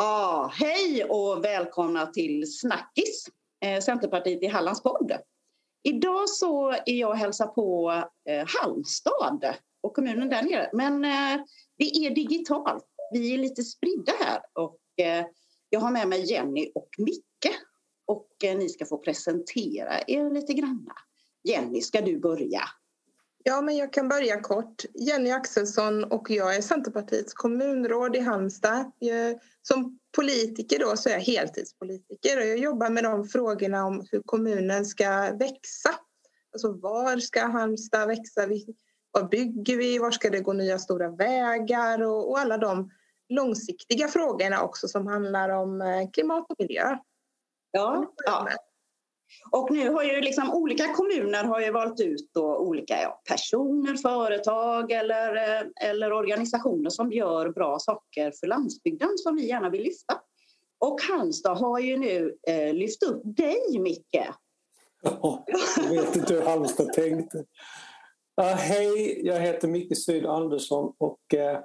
Ja, hej och välkomna till Snackis, eh, Centerpartiet i Hallands podd. Idag så är jag och hälsar på eh, Halmstad och kommunen där nere. Men eh, det är digitalt. Vi är lite spridda här och eh, jag har med mig Jenny och Micke och eh, ni ska få presentera er lite grann. Jenny, ska du börja? Ja, men jag kan börja kort. Jenny Axelsson och jag är Centerpartiets kommunråd i Halmstad. Som politiker då så är jag heltidspolitiker och jag jobbar med de frågorna om hur kommunen ska växa. Alltså var ska Halmstad växa? Var bygger vi? Var ska det gå nya stora vägar? Och, och alla de långsiktiga frågorna också som handlar om eh, klimat och miljö. Ja, ja. Och nu har ju liksom olika kommuner har ju valt ut då olika ja, personer, företag eller, eh, eller organisationer som gör bra saker för landsbygden som vi gärna vill lyfta. Och Halmstad har ju nu eh, lyft upp dig, Micke. Ja, jag vet inte hur Halmstad tänkte. Uh, Hej, jag heter Micke Syd Andersson och uh,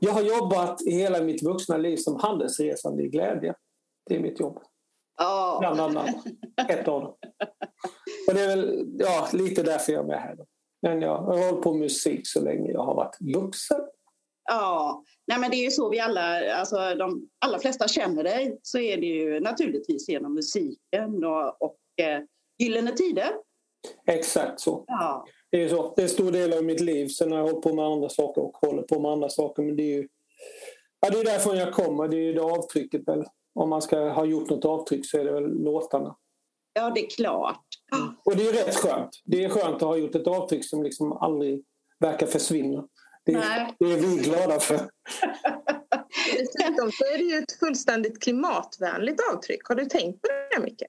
jag har jobbat hela mitt vuxna liv som handelsresande i glädje. Det är mitt jobb. Ja. Bland annat. Ett av dem. Och det är väl ja, lite därför jag är med här. Då. Men jag har hållit på med musik så länge jag har varit vuxen. Ja, Nej, men det är ju så vi alla, alltså de allra flesta känner dig så är det ju naturligtvis genom musiken och, och eh, Gyllene Tider. Exakt så. Ja. Det är så. Det är en stor del av mitt liv. Sen har jag hållit på med andra saker och håller på med andra saker. Men det är ju ja, det är därifrån jag kommer. Det är ju det avtrycket väl om man ska ha gjort något avtryck så är det väl låtarna. Ja, det är klart. Och det är rätt skönt. Det är skönt att ha gjort ett avtryck som liksom aldrig verkar försvinna. Det är, det är vi glada för. Dessutom så är det ju ett fullständigt klimatvänligt avtryck. Har du tänkt på det, Micke?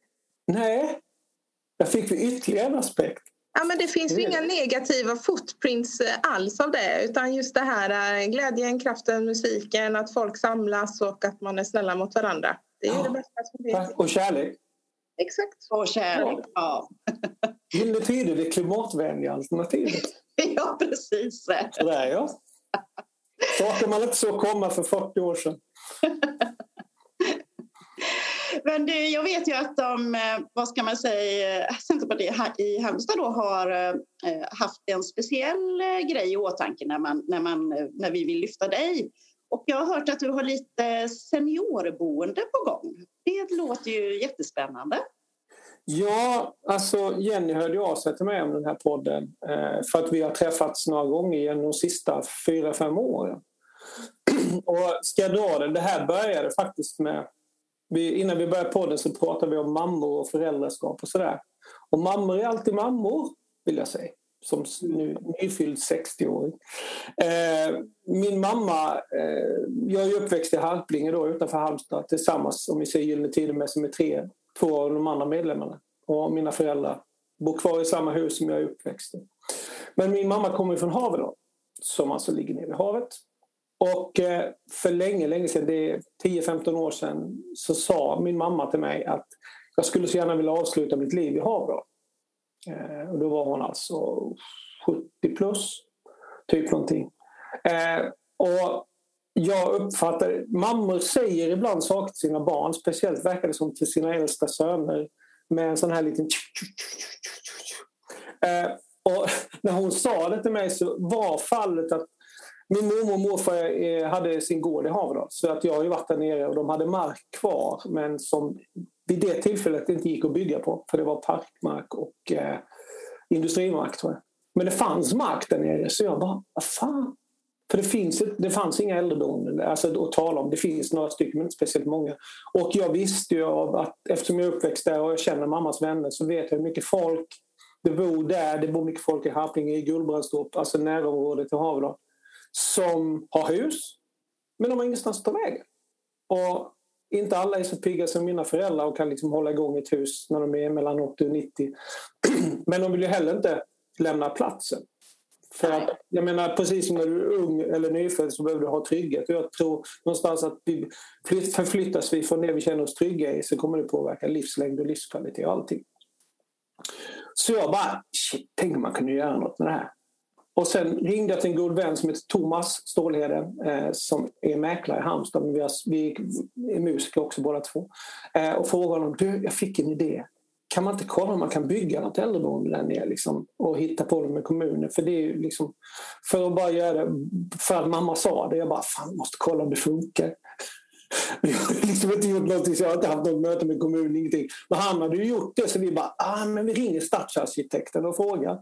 Nej. Där fick vi ytterligare en aspekt. Ja, men det finns ju inga negativa footprints eh, alls av det utan just det här eh, glädjen, kraften, musiken, att folk samlas och att man är snälla mot varandra. Det är ja. det bästa som finns. Och kärlek. Exakt. Och kärlek, ja. Gyllene det klimatvänliga alternativet. ja, precis. Sådär ja. Saker man inte så komma för 40 år sedan. Men du, jag vet ju att de, eh, vad ska man säga, Centerpartiet i Halmstad då har eh, haft en speciell eh, grej i åtanke när, man, när, man, när vi vill lyfta dig. Och jag har hört att du har lite seniorboende på gång. Det låter ju jättespännande. Ja, alltså Jenny hörde av sig till mig om den här podden eh, för att vi har träffats några gånger genom de sista fyra, fem åren. Och ska jag dra det? Det här började faktiskt med vi, innan vi började podden så pratade vi om mammor och föräldraskap och sådär. Och mammor är alltid mammor, vill jag säga. Som nu nyfylld 60-åring. Eh, min mamma, eh, jag är uppväxt i Harplinge då, utanför Halmstad tillsammans, om vi säger Gyllene Tider med, som är tre, två av de andra medlemmarna. Och mina föräldrar bor kvar i samma hus som jag är uppväxt i. Men min mamma kommer från Havedal, som alltså ligger nere vid havet. Och eh, för länge, länge sedan, det är 10-15 år sedan, så sa min mamma till mig att jag skulle så gärna vilja avsluta mitt liv i Havre. Eh, och då var hon alltså 70 plus, typ någonting. Eh, och jag uppfattar, mammor säger ibland saker till sina barn, speciellt verkar det som till sina äldsta söner, med en sån här liten och när hon sa det till mig så var fallet att min mormor och morfar eh, hade sin gård i Haverdal så att jag har ju varit där nere och de hade mark kvar men som vid det tillfället inte gick att bygga på för det var parkmark och eh, industrimark tror jag. Men det fanns mark där nere så jag bara, vad fan? För det, finns, det fanns inga äldreboenden alltså, att tala om. Det finns några stycken men inte speciellt många. Och jag visste ju av att eftersom jag är uppväxt där och jag känner mammas vänner så vet jag hur mycket folk det bor där. Det bor mycket folk i Harplinge, i Gullbrandstorp, alltså närområdet till Haverdal som har hus, men de har ingenstans att ta vägen. Och inte alla är så pigga som mina föräldrar och kan liksom hålla igång ett hus när de är mellan 80 och 90. Men de vill ju heller inte lämna platsen. För att, jag menar, precis som när du är ung eller nyfödd så behöver du ha trygghet. Och jag tror någonstans att vi förflyttas vi från det vi känner oss trygga i så kommer det påverka livslängd och livskvalitet och allting. Så jag bara, shit, tänk om man kunde göra något med det här. Och sen ringde jag till en god vän som heter Thomas Stålhede eh, som är mäklare i Halmstad. Men vi, har, vi är musiker också båda två. Eh, och frågade honom, du jag fick en idé. Kan man inte kolla om man kan bygga något äldreboende där nere liksom, och hitta på det med kommunen? För det är liksom, för att bara göra det, för att mamma sa det. Jag bara, fan måste kolla om det funkar. Vi har liksom inte gjort någonting, så jag har inte haft något möte med kommunen, ingenting. Men han hade ju gjort det, så vi bara, ah, men vi ringer stadsarkitekten och frågar.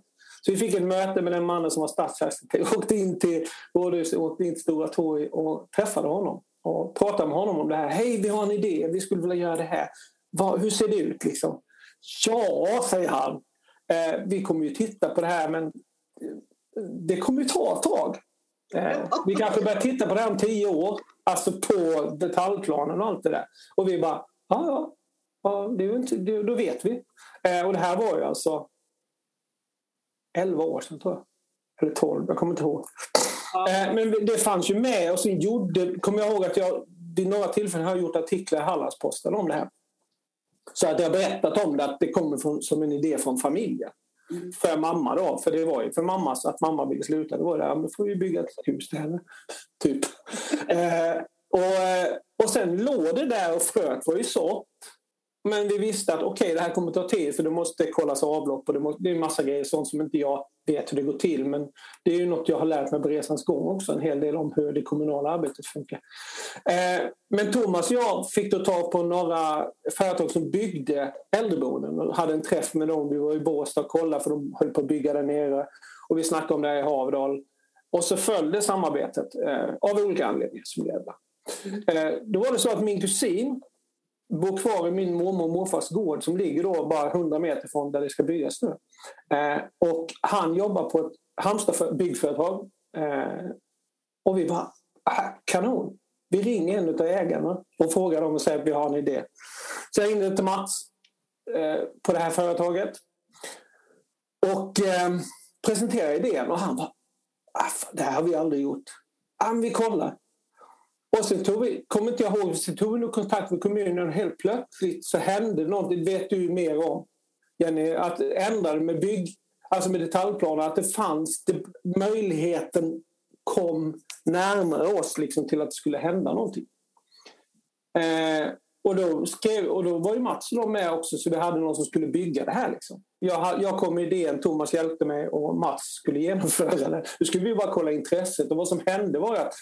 Så vi fick ett möte med den mannen som var stadsarkitekt. Åkte in till rådhuset, åkte in till Stora torg och träffade honom. Och pratade med honom om det här. Hej, vi har en idé, vi skulle vilja göra det här. Vad, hur ser det ut liksom? Ja, säger han. Eh, vi kommer ju titta på det här men eh, det kommer ju ta ett tag. Eh, vi kanske börjar titta på det här om tio år. Alltså på detaljplanen och allt det där. Och vi bara, ja, ja. ja det är inte, det, då vet vi. Eh, och det här var ju alltså 11 år sedan tror jag. Eller 12, jag kommer inte ihåg. Eh, men det fanns ju med och sen gjorde, kommer jag ihåg att jag vid några tillfällen har gjort artiklar i Hallandsposten om det här. Så att jag har berättat om det, att det kommer från, som en idé från familjen. Mm. För mamma då, för det var ju för mamma så att mamma ville sluta. Det var det, ja, då får vi bygga ett hus till henne. Typ. eh, och, eh, och sen låg det där och fröet var ju sått. Men vi visste att okej, okay, det här kommer ta tid för det måste kollas avlopp och det, måste, det är en massa grejer sånt som inte jag vet hur det går till. Men det är ju något jag har lärt mig på resans gång också, en hel del om hur det kommunala arbetet funkar. Eh, men Thomas och jag fick då tag på några företag som byggde äldreboenden och hade en träff med dem. Vi var i Båstad och kollade för de höll på att bygga där nere. Och vi snackade om det här i Havdal. Och så följde samarbetet eh, av olika anledningar. Som det eh, då var det så att min kusin bor kvar i min mormor och morfars gård som ligger då bara 100 meter från där det ska byggas nu. Eh, och han jobbar på ett Halmstad byggföretag. Eh, och vi bara, äh, kanon! Vi ringer en av ägarna och frågar dem och säger att vi har en idé. Så jag ringde till Mats eh, på det här företaget och eh, presenterade idén och han bara, äh, det här har vi aldrig gjort. Ah, vi kollar. Och sen tog vi, kommer inte jag ihåg, sen tog vi kontakt med kommunen och helt plötsligt så hände någonting. det vet du mer om Jenny, att ändra med bygg, alltså med detaljplaner, att det fanns, det, möjligheten kom närmare oss liksom, till att det skulle hända någonting. Eh, och, då skrev, och då var ju Mats då med också så vi hade någon som skulle bygga det här. Liksom. Jag, jag kom med idén, Thomas hjälpte mig och Mats skulle genomföra det. Nu skulle vi bara kolla intresset och vad som hände var att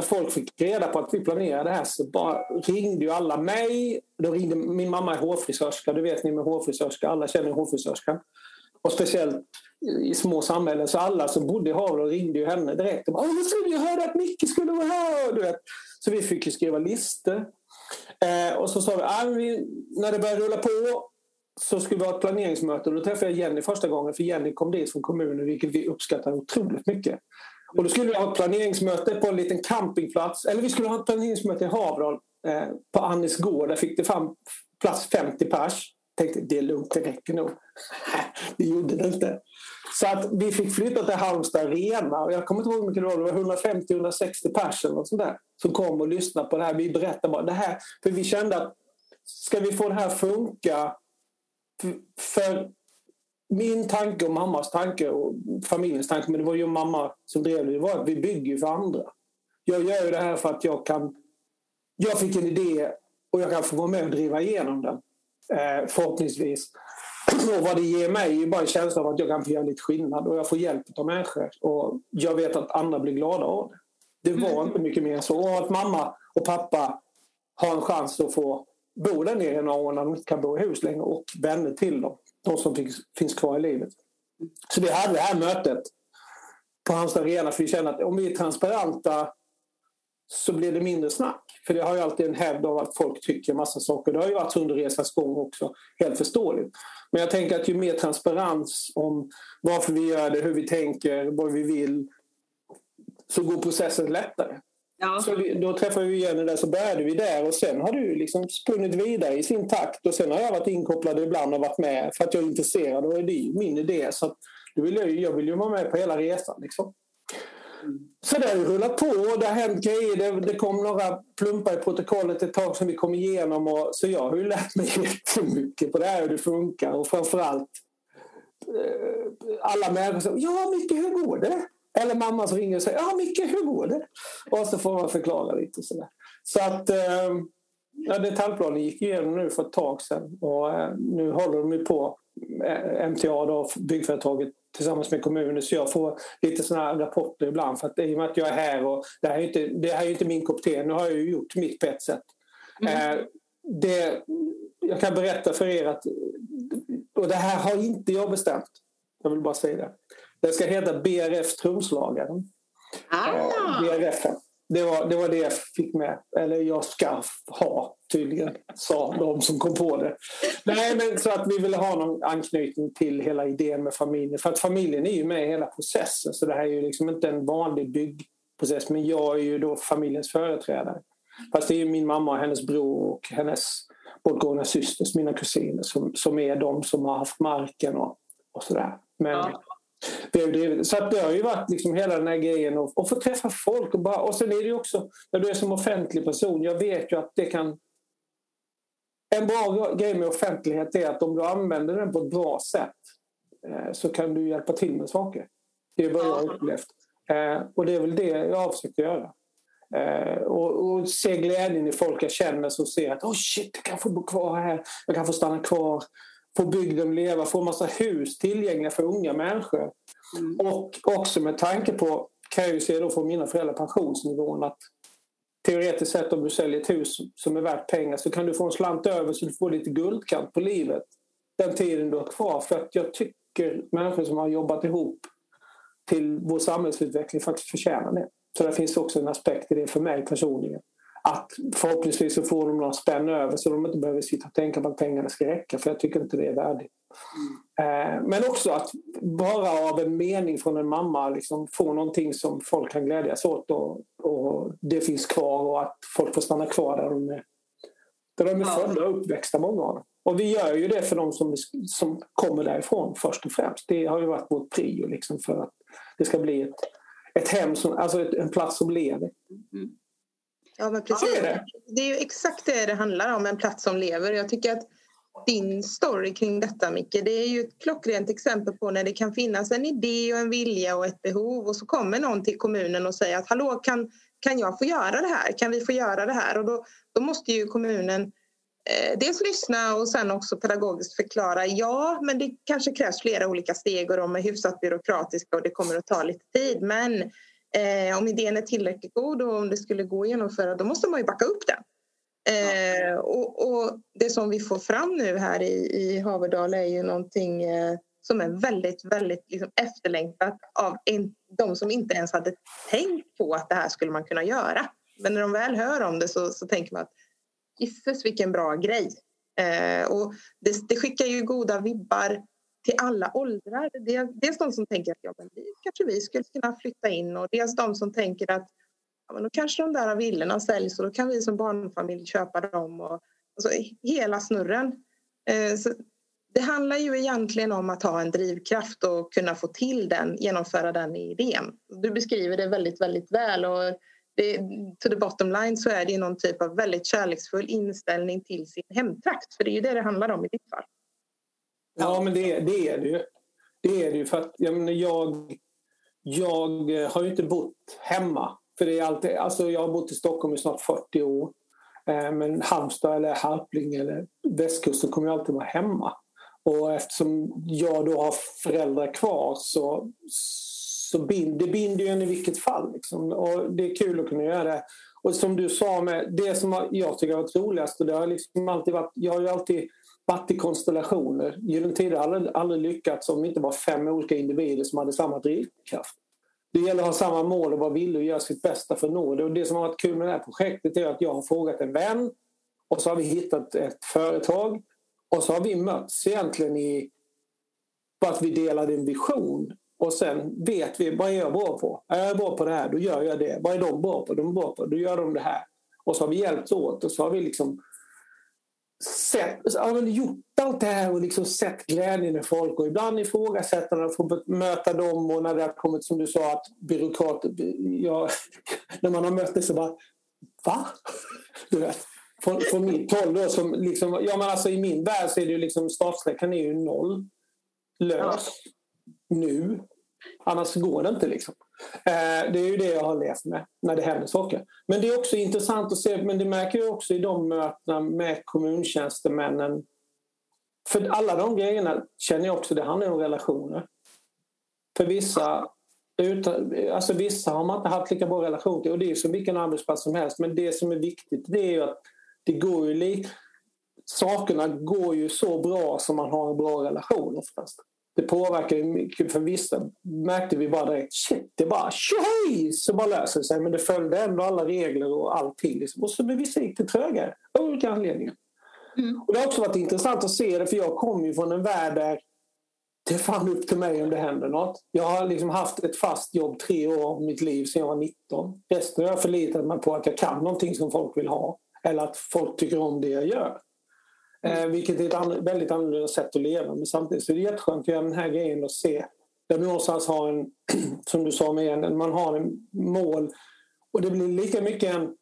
när folk fick reda på att vi planerade det här så bara ringde ju alla mig. Då ringde min mamma är hårfrisörska, det vet ni med hårfrisörska, alla känner hårfrisörskan. Och speciellt i små samhällen så alla som bodde i Havre ringde ju henne direkt. Och bara, jag hörde att Micke skulle vara här. Du vet. Så vi fick ju skriva listor. Eh, och så sa vi, ah, vi, när det började rulla på så skulle vi ha ett planeringsmöte. Och då träffade jag Jenny första gången, för Jenny kom dit från kommunen, vilket vi uppskattar otroligt mycket. Och då skulle vi ha ett planeringsmöte på en liten campingplats. Eller vi skulle ha ett planeringsmöte i Havral eh, på Annis gård. Där fick det fram plats 50 pers. tänkte det är lugnt, det räcker nog. det gjorde det inte. Så att vi fick flytta till Halmstad Arena. Och jag kommer inte ihåg hur mycket det var. Det var 150-160 pers eller sånt där, som kom och lyssnade på det här. Vi berättade bara det här. För vi kände att ska vi få det här att funka för min tanke och mammas tanke och familjens tanke, men det var ju mamma som drev det, det var att vi bygger för andra. Jag gör ju det här för att jag kan... Jag fick en idé och jag kan få vara med och driva igenom den. Eh, förhoppningsvis. Och vad det ger mig är bara en känsla av att jag kan få göra lite skillnad och jag får hjälp av människor. Och jag vet att andra blir glada av det. Det var mm. inte mycket mer så. Och att mamma och pappa har en chans att få bo där nere några år när de inte kan bo i hus längre och vänner till dem de som finns, finns kvar i livet. Så vi hade det här mötet på Halmstad Arena för vi kände att om vi är transparenta så blir det mindre snack. För det har ju alltid en hävd av att folk tycker massa saker. Det har ju varit under resans gång också, helt förståeligt. Men jag tänker att ju mer transparens om varför vi gör det, hur vi tänker, vad vi vill så går processen lättare. Ja. Så vi, då träffade vi Jenny där, så började vi där och sen har du liksom spunnit vidare i sin takt och sen har jag varit inkopplad ibland och varit med för att jag är intresserad och det är min idé. Så då vill jag, jag vill ju vara med på hela resan. Liksom. Mm. Så det har rullat på och det har hänt grejer. Det, det kom några plumpar i protokollet ett tag som vi kom igenom. Och, så jag har ju lärt mig jättemycket på det här hur det funkar och framförallt eh, alla människor säger ja, mycket hur går det? Eller mamma som ringer och säger ja Micke, hur går det? Och så får man förklara lite. Så, så att eh, ja, detaljplanen gick igenom nu för ett tag sedan och eh, nu håller de på, eh, MTA, då, byggföretaget tillsammans med kommunen så jag får lite såna rapporter ibland för att i och med att jag är här och det här är inte, det här är inte min kopp te, nu har jag ju gjort mitt på ett sätt. Mm. Eh, det, jag kan berätta för er att och det här har inte jag bestämt. Jag vill bara säga det. Den ska heta BRF Trumslagaren. Ah. Eh, BRF. Det var, det var det jag fick med. Eller jag ska ha, tydligen, sa de som kom på det. Nej, men så att vi ville ha någon anknytning till hela idén med familjen. För att familjen är ju med i hela processen. Så det här är ju liksom inte en vanlig byggprocess. Men jag är ju då familjens företrädare. Fast det är min mamma hennes bror och hennes bortgångna systers, mina kusiner, som, som är de som har haft marken och, och sådär. Men ja. Så att det har ju varit liksom hela den här grejen att, att få träffa folk. Och, bara, och sen är det ju också, när du är som offentlig person, jag vet ju att det kan en bra grej med offentlighet är att om du använder den på ett bra sätt eh, så kan du hjälpa till med saker. Det är vad jag har upplevt. Eh, och det är väl det jag har försökt göra. Eh, och, och, se glädjen i folk jag känner som ser att oh shit, jag kan få bo kvar här, jag kan få stanna kvar, få bygden leva, få massa hus tillgängliga för unga människor. Mm. Och också med tanke på, kan jag ju se då från mina föräldrar, pensionsnivån att teoretiskt sett om du säljer ett hus som är värt pengar så kan du få en slant över så du får lite guldkant på livet den tiden du har kvar. För att jag tycker människor som har jobbat ihop till vår samhällsutveckling faktiskt förtjänar det. Så det finns också en aspekt i det för mig personligen. Att förhoppningsvis så får de några spänn över så de inte behöver sitta och tänka på att pengarna ska räcka för jag tycker inte det är värdigt. Mm. Men också att bara av en mening från en mamma liksom få någonting som folk kan glädjas åt och, och det finns kvar och att folk får stanna kvar där de är, där de är födda och uppväxta, många av dem. Och vi gör ju det för de som, som kommer därifrån först och främst. Det har ju varit vårt prio liksom för att det ska bli ett ett hem, som, alltså ett, en plats som lever. Mm. Ja, men precis. Ja, det, är det. det är ju exakt det det handlar om, en plats som lever. Jag tycker att din story kring detta, Micke, det är ju ett klockrent exempel på när det kan finnas en idé och en vilja och ett behov och så kommer någon till kommunen och säger att hallå, kan, kan jag få göra det här? Kan vi få göra det här? Och då, då måste ju kommunen Eh, dels lyssna och sen också pedagogiskt förklara. Ja, men det kanske krävs flera olika steg och de är hyfsat byråkratiska och det kommer att ta lite tid. Men eh, om idén är tillräckligt god och om det skulle gå att genomföra då måste man ju backa upp den. Eh, och, och, det som vi får fram nu här i, i Haverdal är ju någonting eh, som är väldigt, väldigt liksom efterlängtat av en, de som inte ens hade tänkt på att det här skulle man kunna göra. Men när de väl hör om det så, så tänker man att Gisses vilken bra grej. Eh, och det, det, skickar ju goda vibbar till alla åldrar. Dels de som tänker att ja, men vi, kanske vi skulle kunna flytta in och dels de som tänker att ja, men då kanske de där villorna säljs och då kan vi som barnfamilj köpa dem. Och, alltså, hela snurren. Eh, det handlar ju egentligen om att ha en drivkraft och kunna få till den, genomföra den idén. Du beskriver det väldigt, väldigt väl. Och det, to the bottom line så är det någon typ av väldigt kärleksfull inställning till sin hemtrakt. För det är ju det det handlar om i ditt fall. Ja, men det, det är det ju. Det är det ju för att jag, menar, jag, jag har ju inte bott hemma. För det är alltid, alltså jag har bott i Stockholm i snart 40 år. Eh, men Halmstad eller Harpling eller västkusten kommer ju alltid vara hemma. Och eftersom jag då har föräldrar kvar så, så bind, det binder ju en i vilket fall. Liksom. Och det är kul att kunna göra det. Och som du sa, med det som jag tycker har varit roligast, och det har liksom alltid varit, jag har ju alltid varit i konstellationer. Gyllene Tider har aldrig, aldrig lyckats om det inte var fem olika individer som hade samma drivkraft. Det gäller att ha samma mål och vara villig att göra sitt bästa för att nå det. Och det som har varit kul med det här projektet är att jag har frågat en vän och så har vi hittat ett företag och så har vi mötts egentligen i bara att vi delade en vision och sen vet vi vad är jag bra på. Är jag bra på det här, då gör jag det. Vad är de bra på? De är bra på, då gör de det här. Och så har vi hjälpts åt och så har vi liksom sett, ja, gjort allt det här och liksom sett glädjen i folk och ibland ifrågasättande och få möta dem och när det har kommit som du sa att byråkrater, ja, när man har mött det så bara va? Du vet, från, från mitt håll då som liksom, ja men alltså i min värld så är det ju liksom startsträckan är ju noll lös nu. Annars går det inte. liksom. Eh, det är ju det jag har levt med när det händer saker. Men det är också intressant att se, men det märker jag också i de mötena med kommuntjänstemännen. För alla de grejerna känner jag också, det handlar om relationer. För vissa, utan, alltså vissa har man inte haft lika bra relation till och det är som vilken arbetsplats som helst. Men det som är viktigt det är ju att det går ju li, sakerna går ju så bra som man har en bra relation oftast det påverkar ju mycket. För vissa märkte vi bara direkt, shit, det bara tjohej! Så bara löser sig. Men det följde ändå alla regler och allting. Liksom. Och så med vissa gick det trögare av olika anledningar. Mm. Och det har också varit intressant att se det, för jag kommer ju från en värld där det är fan upp till mig om det händer något. Jag har liksom haft ett fast jobb tre år av mitt liv sedan jag var 19. Resten har jag förlitat mig på att jag kan någonting som folk vill ha. Eller att folk tycker om det jag gör. Eh, vilket är ett an väldigt annorlunda sätt att leva. Men samtidigt så är det jätteskönt att göra den här grejen och se. Där du någonstans har en, som du sa med igen, man har en mål. Och det blir lika mycket en,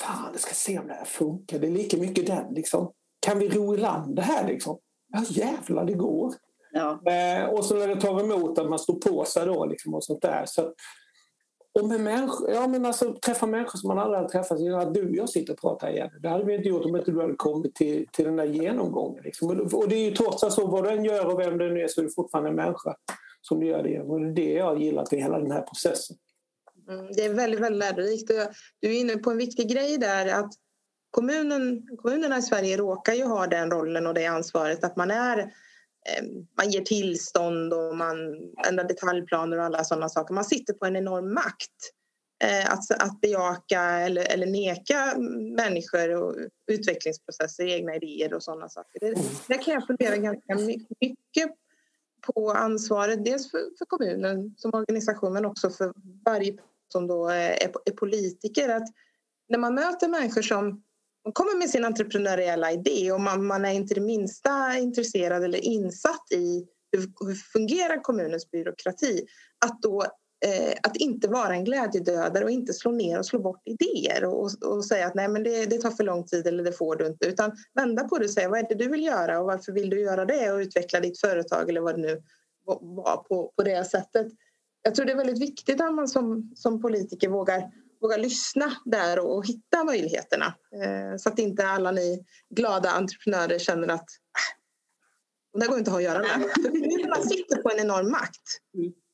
fan jag ska se om det här funkar. Det är lika mycket den liksom. Kan vi ro i land det här liksom? Ja jävlar det går. Ja. Eh, och så när det tar emot att man står på sig då liksom och sånt där. Så och med människor, ja, men alltså, träffa människor som man aldrig hade träffat. Att du och jag sitter och pratar igen. Det hade vi inte gjort om inte du hade kommit till, till den där genomgången. Liksom. Och det är ju trots allt så, vad du än gör och vem du är så är du fortfarande en människa som du gör det Och det är det jag har gillat i hela den här processen. Mm, det är väldigt, väldigt lärorikt. Du är inne på en viktig grej där att kommunen, kommunerna i Sverige råkar ju ha den rollen och det ansvaret att man är Eh, man ger tillstånd och man ändrar detaljplaner och alla sådana saker. Man sitter på en enorm makt eh, att, att bejaka eller, eller neka människor och utvecklingsprocesser, egna idéer och sådana saker. Det, där kan jag fundera ganska mycket på ansvaret, dels för, för kommunen som organisation men också för varje som då är, är politiker. Att när man möter människor som man kommer med sin entreprenöriella idé och man, man är inte det minsta intresserad eller insatt i hur, hur fungerar kommunens byråkrati. Att då eh, att inte vara en glädjedödare och inte slå ner och slå bort idéer och, och säga att nej men det, det, tar för lång tid eller det får du inte utan vända på det och säga vad är det du vill göra och varför vill du göra det och utveckla ditt företag eller vad det nu var på, på det sättet. Jag tror det är väldigt viktigt att man som, som politiker vågar våga lyssna där och, hitta möjligheterna. Eh, så att inte alla ni glada entreprenörer känner att äh, det går inte att göra med. För man sitter på en enorm makt.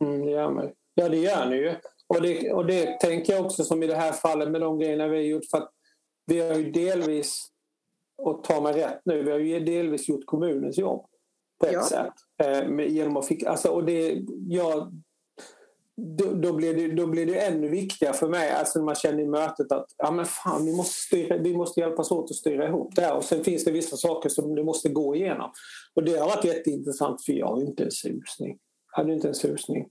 Mm, det gör man. Ja, det gör ni ju. Och det, och det tänker jag också som i det här fallet med de grejerna vi har gjort. För att vi har ju delvis, och ta mig rätt nu, vi har ju delvis gjort kommunens jobb på ett ja. sätt. Eh, genom att fick, alltså, och det, jag då, då, blir det, då blir det ännu viktigare för mig, alltså när man känner i mötet att ja, men fan, vi, måste styra, vi måste hjälpas åt att styra ihop det här. Och sen finns det vissa saker som du måste gå igenom. Och det har varit jätteintressant för jag har inte en susning. Jag hade inte en susning.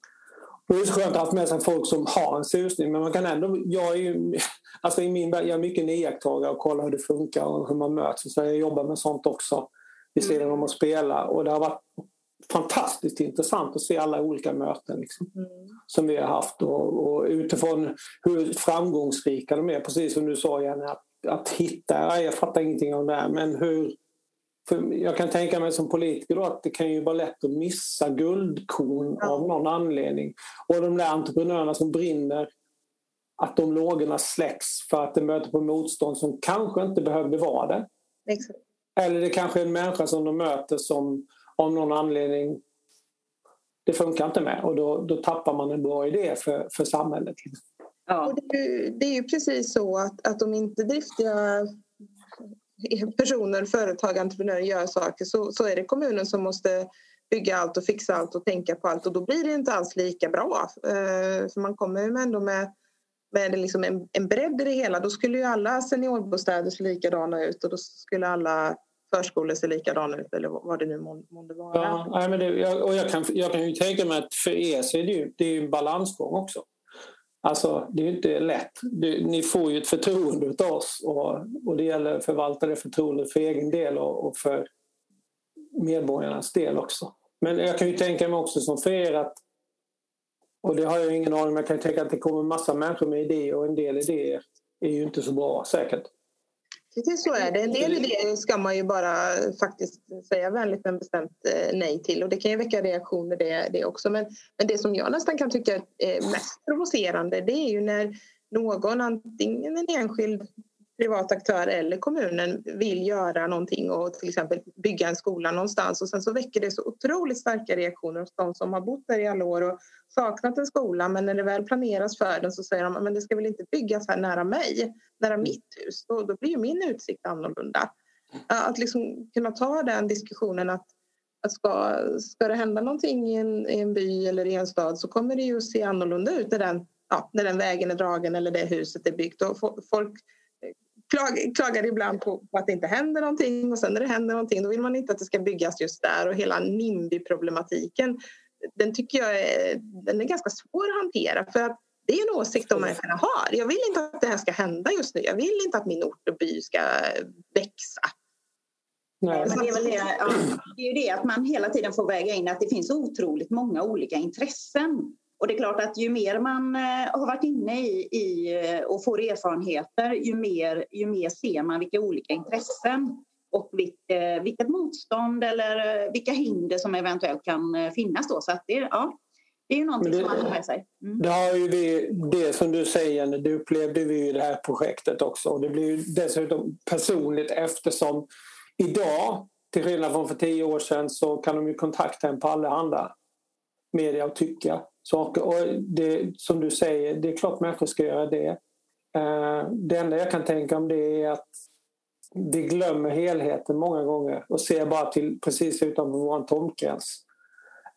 Och det är så skönt att ha haft med sig folk som har en susning men man kan ändå, jag är ju, alltså i min jag är mycket en iakttagare och kollar hur det funkar och hur man möts. Så jag jobbar med sånt också vid sidan om att spela och det har varit fantastiskt intressant att se alla olika möten liksom, mm. som vi har haft och, och, utifrån hur framgångsrika de är. Precis som du sa Jenny, att, att hitta, jag fattar ingenting om det här, men hur jag kan tänka mig som politiker då att det kan ju vara lätt att missa guldkorn ja. av någon anledning. Och de där entreprenörerna som brinner, att de lågorna släcks för att de möter på motstånd som kanske inte behövde vara det. Exakt. Eller det kanske är en människa som de möter som av någon anledning det funkar inte med och då, då tappar man en bra idé för, för samhället. Ja. Det, är, det är ju precis så att, att om inte driftiga personer, företag, entreprenörer gör saker så, så är det kommunen som måste bygga allt och fixa allt och tänka på allt och då blir det inte alls lika bra. Eh, för man kommer ju ändå med, med liksom en, en bredd i det hela. Då skulle ju alla seniorbostäder se likadana ut och då skulle alla förskolor ser likadana ut eller vad det nu månde vara. Ja, men det, och jag, kan, jag kan ju tänka mig att för er så är det ju, det är en balansgång också. Alltså, det är ju inte lätt. Du, ni får ju ett förtroende av oss och, och det gäller att förvalta det förtroendet för egen del och, och, för medborgarnas del också. Men jag kan ju tänka mig också som för er att och det har jag ingen aning om, jag kan tänka att det kommer massa människor med idéer och en del idéer är ju inte så bra säkert. Precis så är det. En del idéer ska man ju bara faktiskt säga vänligt men bestämt eh, nej till och det kan ju väcka reaktioner det, det också. Men, men det som jag nästan kan tycka är mest provocerande det är ju när någon, antingen en enskild privat aktör eller kommunen vill göra någonting och till exempel bygga en skola någonstans och sen så väcker det så otroligt starka reaktioner hos de som har bott där i alla år och saknat en skola men när det väl planeras för den så säger de men det ska väl inte byggas här nära mig, nära mitt hus. Då, då blir ju min utsikt annorlunda. Att liksom kunna ta den diskussionen att, att ska, ska det hända någonting i en, i en by eller i en stad så kommer det ju att se annorlunda ut när den, ja, när den vägen är dragen eller det huset är byggt. Och folk klag, klagar ibland på, på, att det inte händer någonting och sen när det händer någonting då vill man inte att det ska byggas just där och hela NIMBY-problematiken den tycker jag är, den är ganska svår att hantera för att det är en åsikt de människorna har. Jag vill inte att det här ska hända just nu. Jag vill inte att min ort och by ska växa. Nej. Men det, är väl det, ja, det är ju det att man hela tiden får väga in att det finns otroligt många olika intressen. Och det är klart att ju mer man eh, har varit inne i, i eh, och får erfarenheter ju mer, ju mer ser man vilka olika intressen och vilka, vilket motstånd eller vilka hinder som eventuellt kan finnas. Då. Så att det, ja, det är ju någonting det, som man har med sig. Mm. Det, har ju vi, det som du säger, det upplevde vi i det här projektet också. Och det blir ju dessutom personligt eftersom idag, till skillnad från för tio år sedan, så kan de ju kontakta en på allehanda media och tycka saker. Och det, som du säger, det är klart människor ska göra det. Eh, det enda jag kan tänka om det är att vi glömmer helheten många gånger och ser bara till precis utanför vår tomtgräns.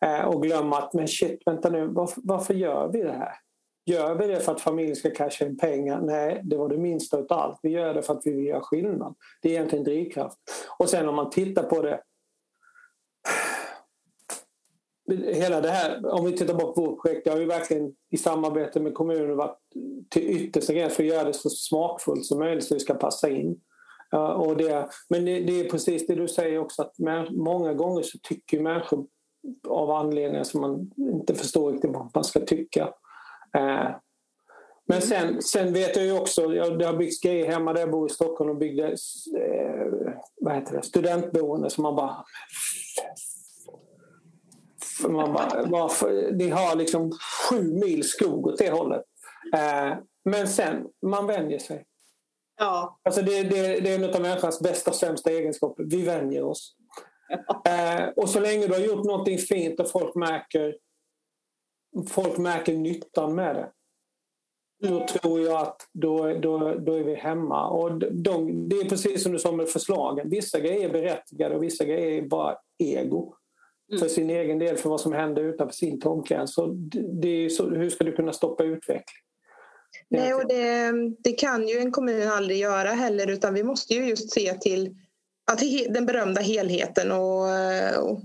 Eh, och glömmer att, men shit, vänta nu, varför, varför, gör vi det här? Gör vi det för att familjen ska casha in pengar? Nej, det var det minsta av allt. Vi gör det för att vi vill göra skillnad. Det är egentligen drivkraft. Och sen om man tittar på det hela det här, om vi tittar på vårt projekt, det har ju verkligen i samarbete med kommunen varit till yttersta gräns för att göra det så smakfullt som möjligt så det ska passa in. Uh, och det, men det, det, är precis det du säger också att många gånger så tycker människor av anledningar som man inte förstår riktigt vad man ska tycka. Uh, men sen, sen vet jag ju också, ja, det har byggts grejer hemma där jag bor i Stockholm och byggde eh, vad heter det, studentboende som man bara man bara, varför, ni har liksom sju mil skog åt det hållet. Eh, men sen, man vänjer sig. Ja. Alltså det, det, det är en av människans bästa och sämsta egenskaper. Vi vänjer oss. Eh, och så länge du har gjort någonting fint och folk märker, folk märker nyttan med det. Då tror jag att då, då, då är vi hemma. Och de, det är precis som du sa med förslagen. Vissa grejer är berättigade och vissa grejer är bara ego för mm. sin egen del, för vad som händer utanför sin tomtgräns. hur ska du kunna stoppa utveckling? Nej, och det, det, kan ju en kommun aldrig göra heller utan vi måste ju just se till att den berömda helheten och, och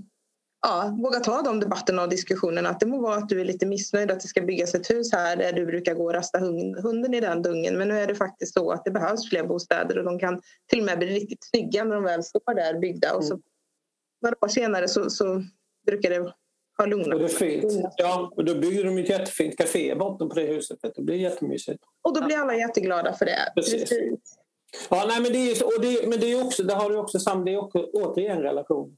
ja, våga ta de debatterna och diskussionerna. Att det må vara att du är lite missnöjd att det ska byggas ett hus här där du brukar gå och rasta hunden i den dungen. Men nu är det faktiskt så att det behövs fler bostäder och de kan till och med bli riktigt snygga när de väl står där byggda. Och så mm några år senare så, så brukar det ha lugnat. Och det är fint. Ja, och då bygger de ett jättefint café i botten på det huset. Det blir jättemysigt. Och då blir alla jätteglada för det. Precis. Precis. Ja, nej, men det är, och det, men det är också, det har du också sam, det är också, återigen relation.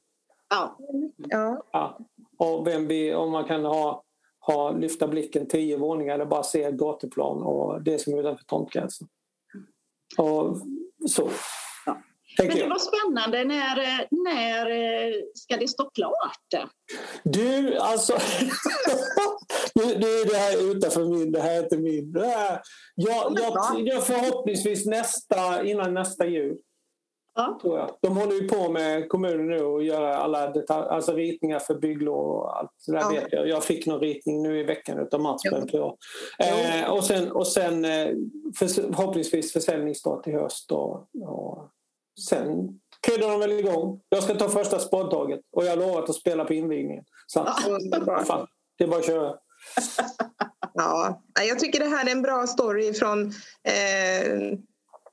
Ja. ja. ja. Och vem vi, om man kan ha, ha, lyfta blicken tio våningar eller bara se gatuplan och det som är utanför tomtgränsen. Och så. Men det var spännande. När, när eh, ska det stå klart? Du, alltså... nu, nu är det här utanför min, det här är inte min. Det här, jag, jag, jag förhoppningsvis nästa, innan nästa jul. Ja. Tror jag. De håller ju på med kommunen nu och gör alla detalj, alltså ritningar för bygglov och allt. Det där ja. vet jag. jag fick någon ritning nu i veckan av Mats. Ja. Eh, och sen, och sen eh, förhoppningsvis försäljningsstart i höst. Och, och sen kryddar de väl igång. Jag ska ta första spadtaget och jag har lovat att spela på invigningen. Så fan, det är bara att köra. ja, jag tycker det här är en bra story från eh,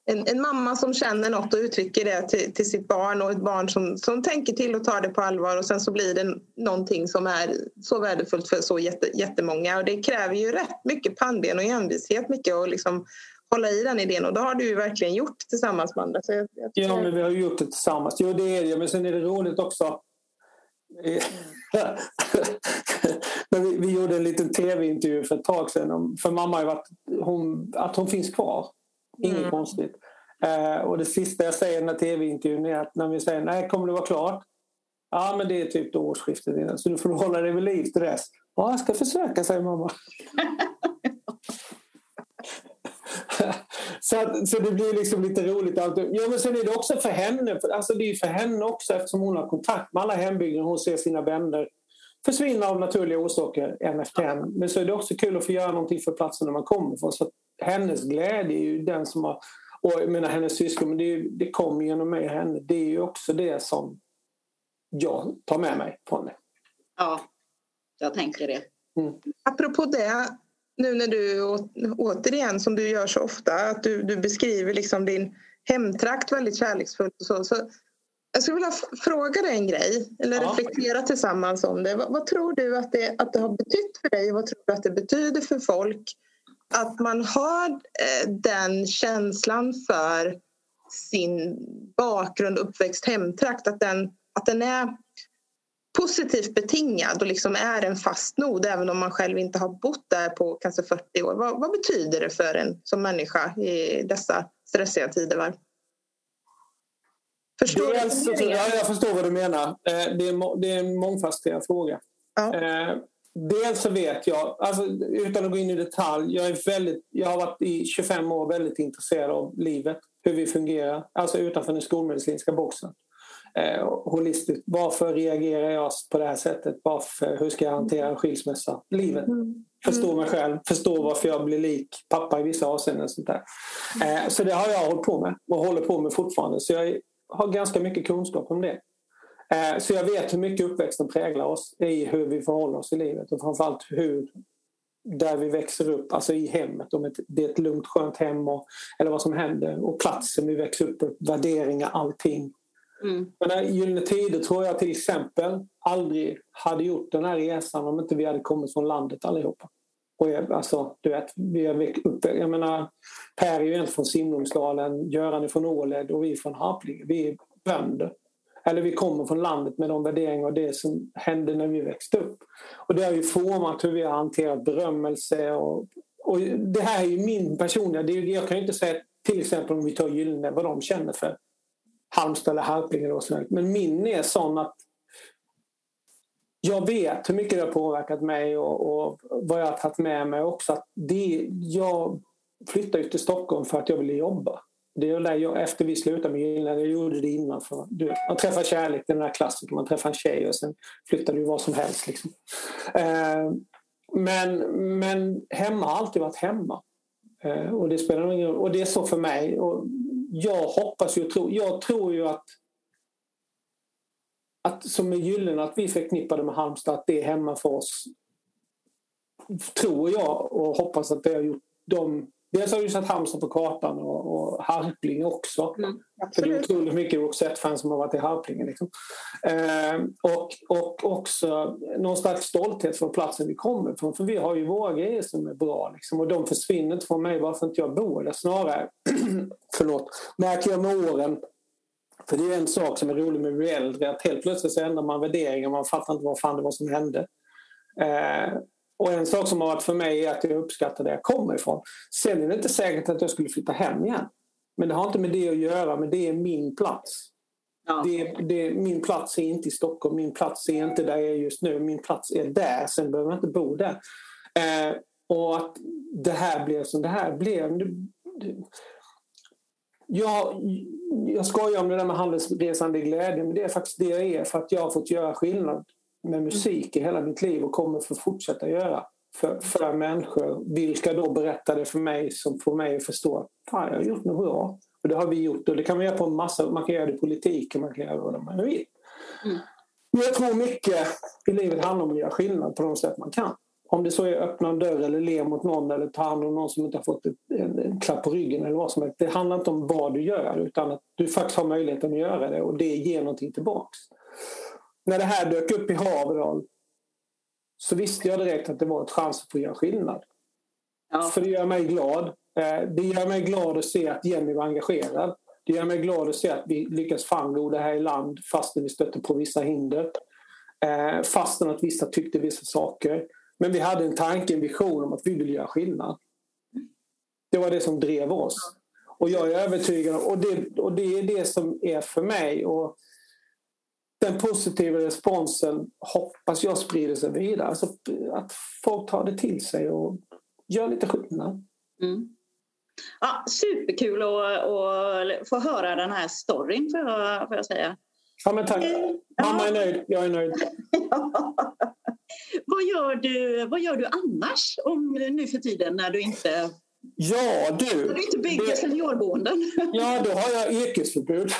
en, en, mamma som känner något och uttrycker det till, till, sitt barn och ett barn som, som tänker till och tar det på allvar och sen så blir det någonting som är så värdefullt för så jätte, jättemånga och det kräver ju rätt mycket pannben och envishet mycket och liksom hålla i den idén och det har du ju verkligen gjort tillsammans med andra. Så jag, jag ja, men vi har gjort det tillsammans. Jo, det är det. Men sen är det roligt också. vi, vi gjorde en liten tv-intervju för ett tag sedan. Om, för mamma har varit, hon, att hon finns kvar. Inget mm. konstigt. Eh, och det sista jag säger i den här tv-intervjun är att när vi säger nej, kommer det vara klart? Ja, men det är typ årsskiftet innan. Så du får hålla dig vid liv till dess. Ja, jag ska försöka, säger mamma. så, så det blir liksom lite roligt. Ja, men sen är det också för henne. Alltså det är för henne också eftersom hon har kontakt med alla hembygden. Hon ser sina vänner försvinna av naturliga orsaker en efter en. Men så är det också kul att få göra någonting för platsen där man kommer ifrån. Så hennes glädje är ju den som har... Och jag menar hennes syskon, men det, det kommer genom mig och henne. Det är ju också det som jag tar med mig från det. Ja, jag tänker det. Mm. Apropå det, nu när du återigen som du gör så ofta, att du, du beskriver liksom din hemtrakt väldigt kärleksfullt. Och så, så jag skulle vilja fråga dig en grej, eller ja. reflektera tillsammans om det. Vad, vad, tror du att det, att det har betytt för dig och vad tror du att det betyder för folk att man har eh, den känslan för sin bakgrund, uppväxt, hemtrakt, att den, att den är positivt betingad och liksom är en fast nod även om man själv inte har bott där på kanske 40 år. Vad, vad betyder det för en som människa i dessa stressiga tidevarv? Förstår Dels, du ja, jag förstår vad du menar. Eh, det är, det är en mångfacetterad fråga. Ja. Eh, dels så vet jag, alltså, utan att gå in i detalj, jag, är väldigt, jag har varit i 25 år väldigt intresserad av livet, hur vi fungerar, alltså utanför den skolmedicinska boxen eh, holistiskt. Varför reagerar jag på det här sättet? Varför, hur ska jag hantera en skilsmässa? Livet. Mm. Förstå mig själv, förstå varför jag blir lik pappa i vissa avseenden. Sånt där. Eh, så det har jag hållit på med och håller på med fortfarande. Så jag har ganska mycket kunskap om det. Eh, så jag vet hur mycket uppväxten präglar oss i hur vi förhåller oss i livet och framförallt hur där vi växer upp, alltså i hemmet, om det är ett lugnt skönt hem och, eller vad som händer och platsen vi växer upp på, värderingar, allting Mm. Men Gyllene Tider tror jag till exempel aldrig hade gjort den här resan om inte vi hade kommit från landet allihopa. Och jag, alltså, du vet, vi är uppe, jag menar, Per är ju egentligen från Simlångsdalen, Göran är från Åled och vi är från Harplinge. Vi är bönder. Eller vi kommer från landet med de värderingar och det som hände när vi växte upp. Och det har ju format hur vi har hanterat berömmelse. Och, och det här är ju min personliga... Det är, jag kan ju inte säga till exempel om vi tar Gyllene vad de känner för Halmstad eller Harplinge. Men min är sån att jag vet hur mycket det har påverkat mig och, och vad jag har tagit med mig också. Att det, jag flyttade till Stockholm för att jag ville jobba. Det är där jag, efter vi slutade med Gyllene, jag gjorde det innan. För, du, man träffar kärlek, den där klassiken, man träffar en tjej och sen flyttar du vad som helst. Liksom. Eh, men, men hemma har alltid varit hemma. Eh, och det spelar ingen Och det är så för mig. Och jag hoppas ju tror, jag tror ju att att som är Gyllene, att vi förknippade med Halmstad, att det är hemma för oss. Tror jag och hoppas att det har gjort dem Dels har vi satt Halmstad på kartan och, och Harplinge också. Mm, för det är otroligt mycket Roxette-fans som har varit i Harplinge. Liksom. Eh, och, och också någon slags stolthet för platsen vi kommer ifrån. För vi har ju våra grejer som är bra. Liksom, och de försvinner inte från mig bara för att jag bor där. Snarare förlåt, märker jag med åren för det är en sak som är rolig med att bli äldre, att helt plötsligt så ändrar man värderingar, man fattar inte vad fan det var som hände. Eh, och en sak som har varit för mig är att jag uppskattar där jag kommer ifrån. Sen är det inte säkert att jag skulle flytta hem igen. Men det har inte med det att göra, men det är min plats. Ja. Det, det, min plats är inte i Stockholm, min plats är inte där jag är just nu. Min plats är där, sen behöver jag inte bo där. Eh, och att det här blev som det här blev. Det, det, jag, jag skojar om det där med handelsresande glädje, men det är faktiskt det jag är för att jag har fått göra skillnad med musik i hela mitt liv och kommer få fortsätta göra för, för människor. Vilka då berättar det för mig som får mig att förstå att jag har gjort något bra. Och det har vi gjort och det kan man göra på en massa, man kan göra det i politiken, man kan göra vad man vill. Mm. Jag tror mycket i livet handlar om att göra skillnad på de sätt man kan. Om det så är att öppna en dörr eller le mot någon eller ta hand om någon som inte har fått ett, en, en klapp på ryggen eller vad som helst. Det handlar inte om vad du gör utan att du faktiskt har möjligheten att göra det och det ger någonting tillbaks när det här dök upp i Haverdal så visste jag direkt att det var ett chans att få göra skillnad. Ja. För det gör mig glad Eh, det gör mig glad att se att Jenny var engagerad. Det gör mig glad att se att vi lyckas famla det här i land fastän vi stötte på vissa hinder. Eh, fastän att vissa tyckte vissa saker. Men vi hade en tanke, en vision om att vi ville göra skillnad. Det var det som drev oss. Och jag är övertygad om, och det, och det är det som är för mig. Och den positiva responsen hoppas jag sprider sig vidare. Alltså att folk tar det till sig och gör lite skillnad. Mm. Ja, superkul att, att få höra den här storyn får jag, får jag säga. Ja, men tack. Mamma är nöjd, jag är nöjd. vad, gör du, vad gör du annars om, nu för tiden när du inte Ja, du. När du inte bygger det... seniorboenden. Ja, då har jag yrkesförbud.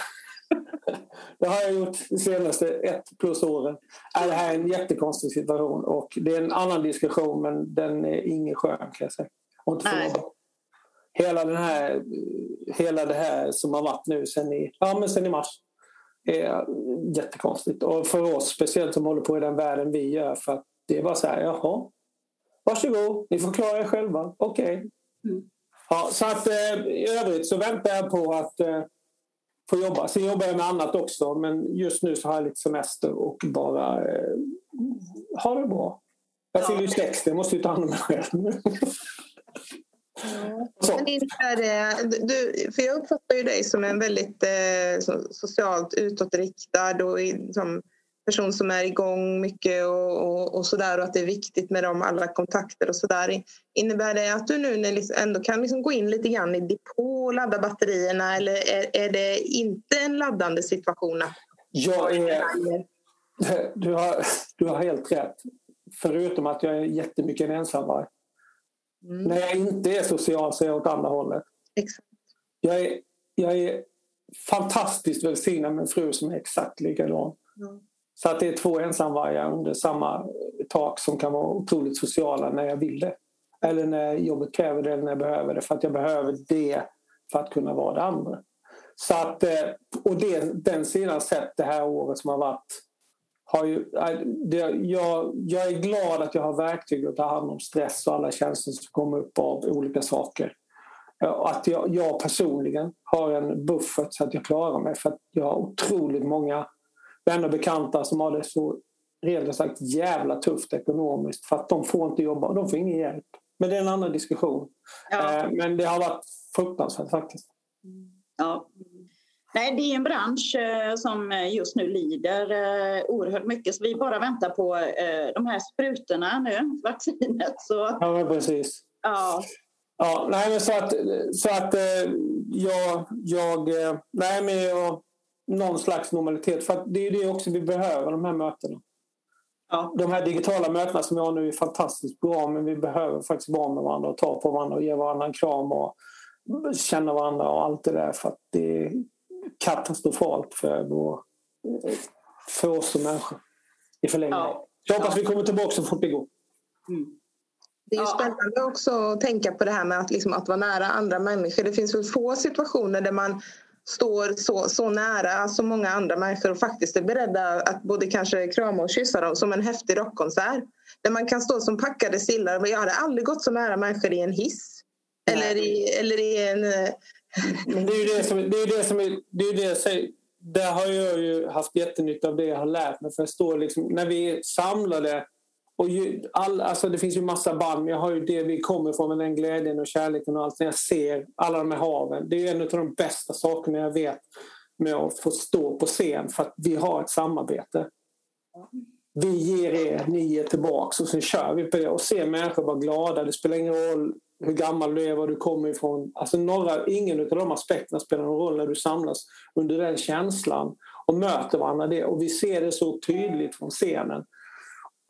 Det har jag gjort de senaste ett plus åren. Det här är en jättekonstig situation och det är en annan diskussion men den är ingen skön kan jag säga. Nej. Hela, den här, hela det här som har varit nu sen i, ja, men sen i mars är jättekonstigt. Och för oss speciellt som håller på i den världen vi gör för att det är bara så här, jaha, varsågod, ni får klara er själva, okej. Okay. Mm. Ja, så att eh, i övrigt så väntar jag på att eh, få jobba. Sen jobbar jag med annat också men just nu så har jag lite semester och bara eh, ha det bra. Jag fyller ju 60, jag måste ju ta hand om mig själv. Men innebär du, för jag uppfattar ju dig som en väldigt eh, socialt utåtriktad och som person som är igång mycket och, och, och sådär och att det är viktigt med dem, alla kontakter och sådär. Innebär det att du nu liksom ändå kan liksom gå in lite grann i depå och ladda batterierna eller är, är det inte en laddande situation? Jag är, du, har, du har helt rätt. Förutom att jag är jättemycket en ensamvarg. Mm. När jag inte är social så är jag åt andra hållet. Exakt. Jag, är, jag är fantastiskt välsignad med en fru som är exakt likadan. Mm. Så att det är två ensamvargar under samma tak som kan vara otroligt sociala när jag vill det. Eller när jobbet kräver det eller när jag behöver det. För att jag behöver det för att kunna vara det andra. Så att, eh, och det, den sidan sett det här året som har varit har ju, eh, det, jag, jag är glad att jag har verktyg att ta hand om stress och alla känslor som kommer upp av olika saker. Eh, att jag, jag personligen har en buffert så att jag klarar mig för att jag har otroligt många vänner och bekanta som har det så rent sagt jävla tufft ekonomiskt för att de får inte jobba och de får ingen hjälp. Men det är en annan diskussion. Ja. Eh, men det har varit fruktansvärt faktiskt. Ja. Nej, det är en bransch eh, som just nu lider eh, oerhört mycket. Så vi bara väntar på de här sprutorna nu, vaccinet. Så... Ja, precis. Ja. Ja, nej, men så att, så att jag, jag, nej, men jag, någon slags normalitet. För det är det också vi behöver, de här mötena. Ja. De här digitala mötena som vi har nu är fantastiskt bra men vi behöver faktiskt vara med varandra och ta på varandra och ge varandra en kram och känna varandra och allt det där för att det är katastrofalt för, vår, för oss som människor i förlängningen. Ja. Jag hoppas vi kommer tillbaka så fort det går. Mm. Det är ju spännande också att tänka på det här med att, liksom, att vara nära andra människor. Det finns väl få situationer där man står så, så nära så många andra människor och faktiskt är beredda att både kanske krama och kyssa dem som en häftig rockkonsert. Där man kan stå som packade sillar. Men jag hade aldrig gått så nära människor i en hiss. Eller i, eller i en... Eh, Men det är ju det som, det är det som är, det är det jag säger. Där har jag ju haft jättenytta av det jag har lärt mig. För jag står liksom, när vi är samlade och ju, all, alltså det finns ju massa band, men jag har ju det vi kommer ifrån med den glädjen och kärleken och allt. När jag ser alla de här haven. Det är en av de bästa sakerna jag vet med att få stå på scen för att vi har ett samarbete. Vi ger er, ni ger tillbaka och sen kör vi på det och ser människor vara glada. Det spelar ingen roll hur gammal du är, var du kommer ifrån. Alltså några, ingen av de aspekterna spelar någon roll när du samlas under den känslan och möter varandra. Det. Och vi ser det så tydligt från scenen.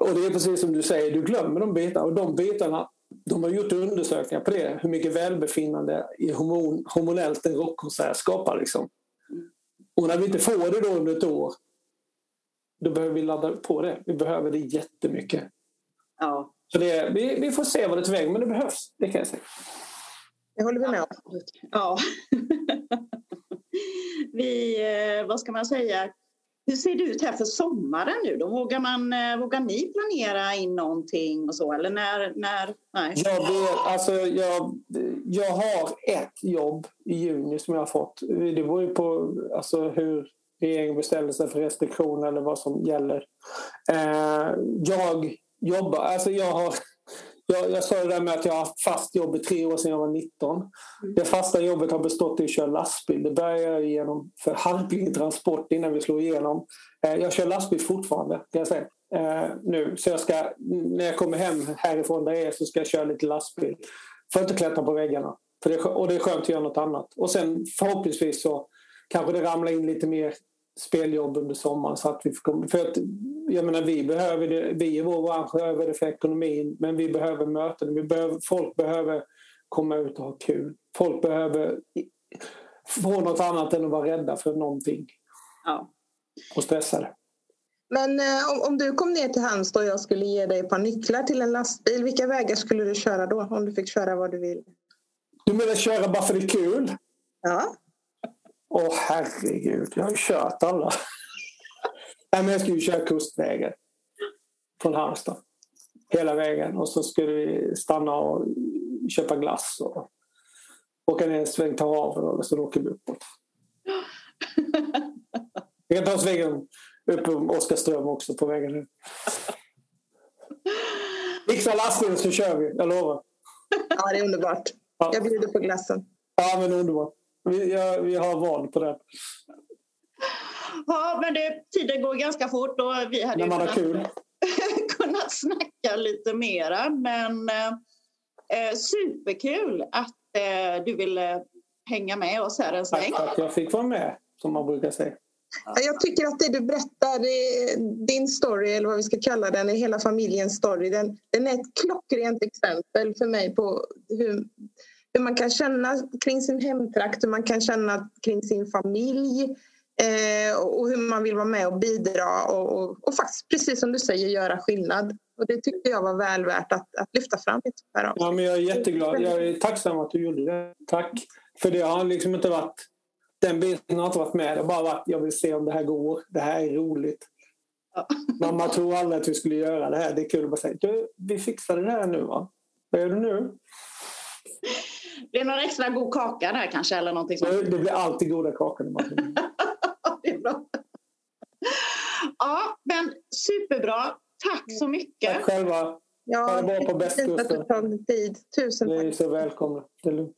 Och det är precis som du säger, du glömmer de bitarna. Och de bitarna, de har gjort undersökningar på det, hur mycket välbefinnande i hormon, hormonellt en rockkonsert skapar. Liksom. Och när vi inte får det då under ett år, då behöver vi ladda på det. Vi behöver det jättemycket. Ja. Så det, vi, vi får se vad det tar vägen, men det behövs. Det kan jag säga. Det håller vi med om. Ja. vi, eh, vad ska man säga, hur ser det ut här för sommaren nu då? Vågar, man, eh, vågar ni planera in någonting och så eller när? när nej. Jag, alltså, jag, jag har ett jobb i juni som jag har fått. Det beror ju på alltså, hur regeringen beställer sig för restriktioner eller vad som gäller. Eh, jag jobbar, alltså jag har jag, jag sa det där med att jag har haft fast jobb i tre år sedan jag var 19. Mm. Det fasta jobbet har bestått i att köra lastbil. Det började jag genom för Harplinge Transport innan vi slog igenom. Eh, jag kör lastbil fortfarande, kan jag säga. Eh, nu. Så jag ska, när jag kommer hem härifrån där jag är så ska jag köra lite lastbil. För att inte klättra på väggarna. För det, och det är skönt att göra något annat. Och sen förhoppningsvis så kanske det ramlar in lite mer speljobb under sommaren. Så att vi, för att, jag menar, vi, behöver det, vi i vår bransch behöver det för ekonomin men vi behöver möten. Vi behöver, folk behöver komma ut och ha kul. Folk behöver få något annat än att vara rädda för någonting. Ja. Och stressade. Men eh, om, om, du kom ner till Halmstad och jag skulle ge dig ett par nycklar till en lastbil, vilka vägar skulle du köra då? Om du fick köra vad du vill? Du menar köra bara för det är kul? Ja. Åh herregud, jag har ju kört alla. Nej, men jag skulle ju köra kustvägen från Halmstad. Hela vägen. Och så skulle vi stanna och köpa glass och åka ner en sväng, ta av och så åker vi uppåt. Vi kan ta oss vägen upp om Oskarström också på vägen nu. Fixa lastbilen så kör vi, jag lovar. Ja, det är underbart. Jag bjuder på glassen. Ja, men underbart. Vi, ja, vi har val på det. Ja, men det, tiden går ganska fort och vi hade När man kunnat, kul. kunnat snacka lite mera. Men eh, superkul att eh, du ville hänga med oss här en sväng. Tack att jag fick vara med, som man brukar säga. Jag tycker att det du berättar, din story eller vad vi ska kalla den, är hela familjens story. Den, den är ett klockrent exempel för mig på hur hur man kan känna kring sin hemtrakt, hur man kan känna kring sin familj eh, och hur man vill vara med och bidra och, och, och, faktiskt, precis som du säger, göra skillnad. Och det tyckte jag var väl värt att, att lyfta fram ett Ja, men jag är jätteglad. Jag är tacksam att du gjorde det. Tack. För det har liksom inte varit... Den biten har inte varit med. Det har bara varit jag vill se om det här går. Det här är roligt. Ja. Mamma tror aldrig att vi skulle göra det här. Det är kul att bara säga du, vi fixade det här nu va? Vad gör du nu? Det är någon extra god kaka där kanske eller någonting sånt. Det blir alltid goda kakor. bra. Ja, men superbra. Tack så mycket. Tack själva. Ja, ha det bra på bästkusten. Tusen tack. Ni är så välkomna. Det är lugnt.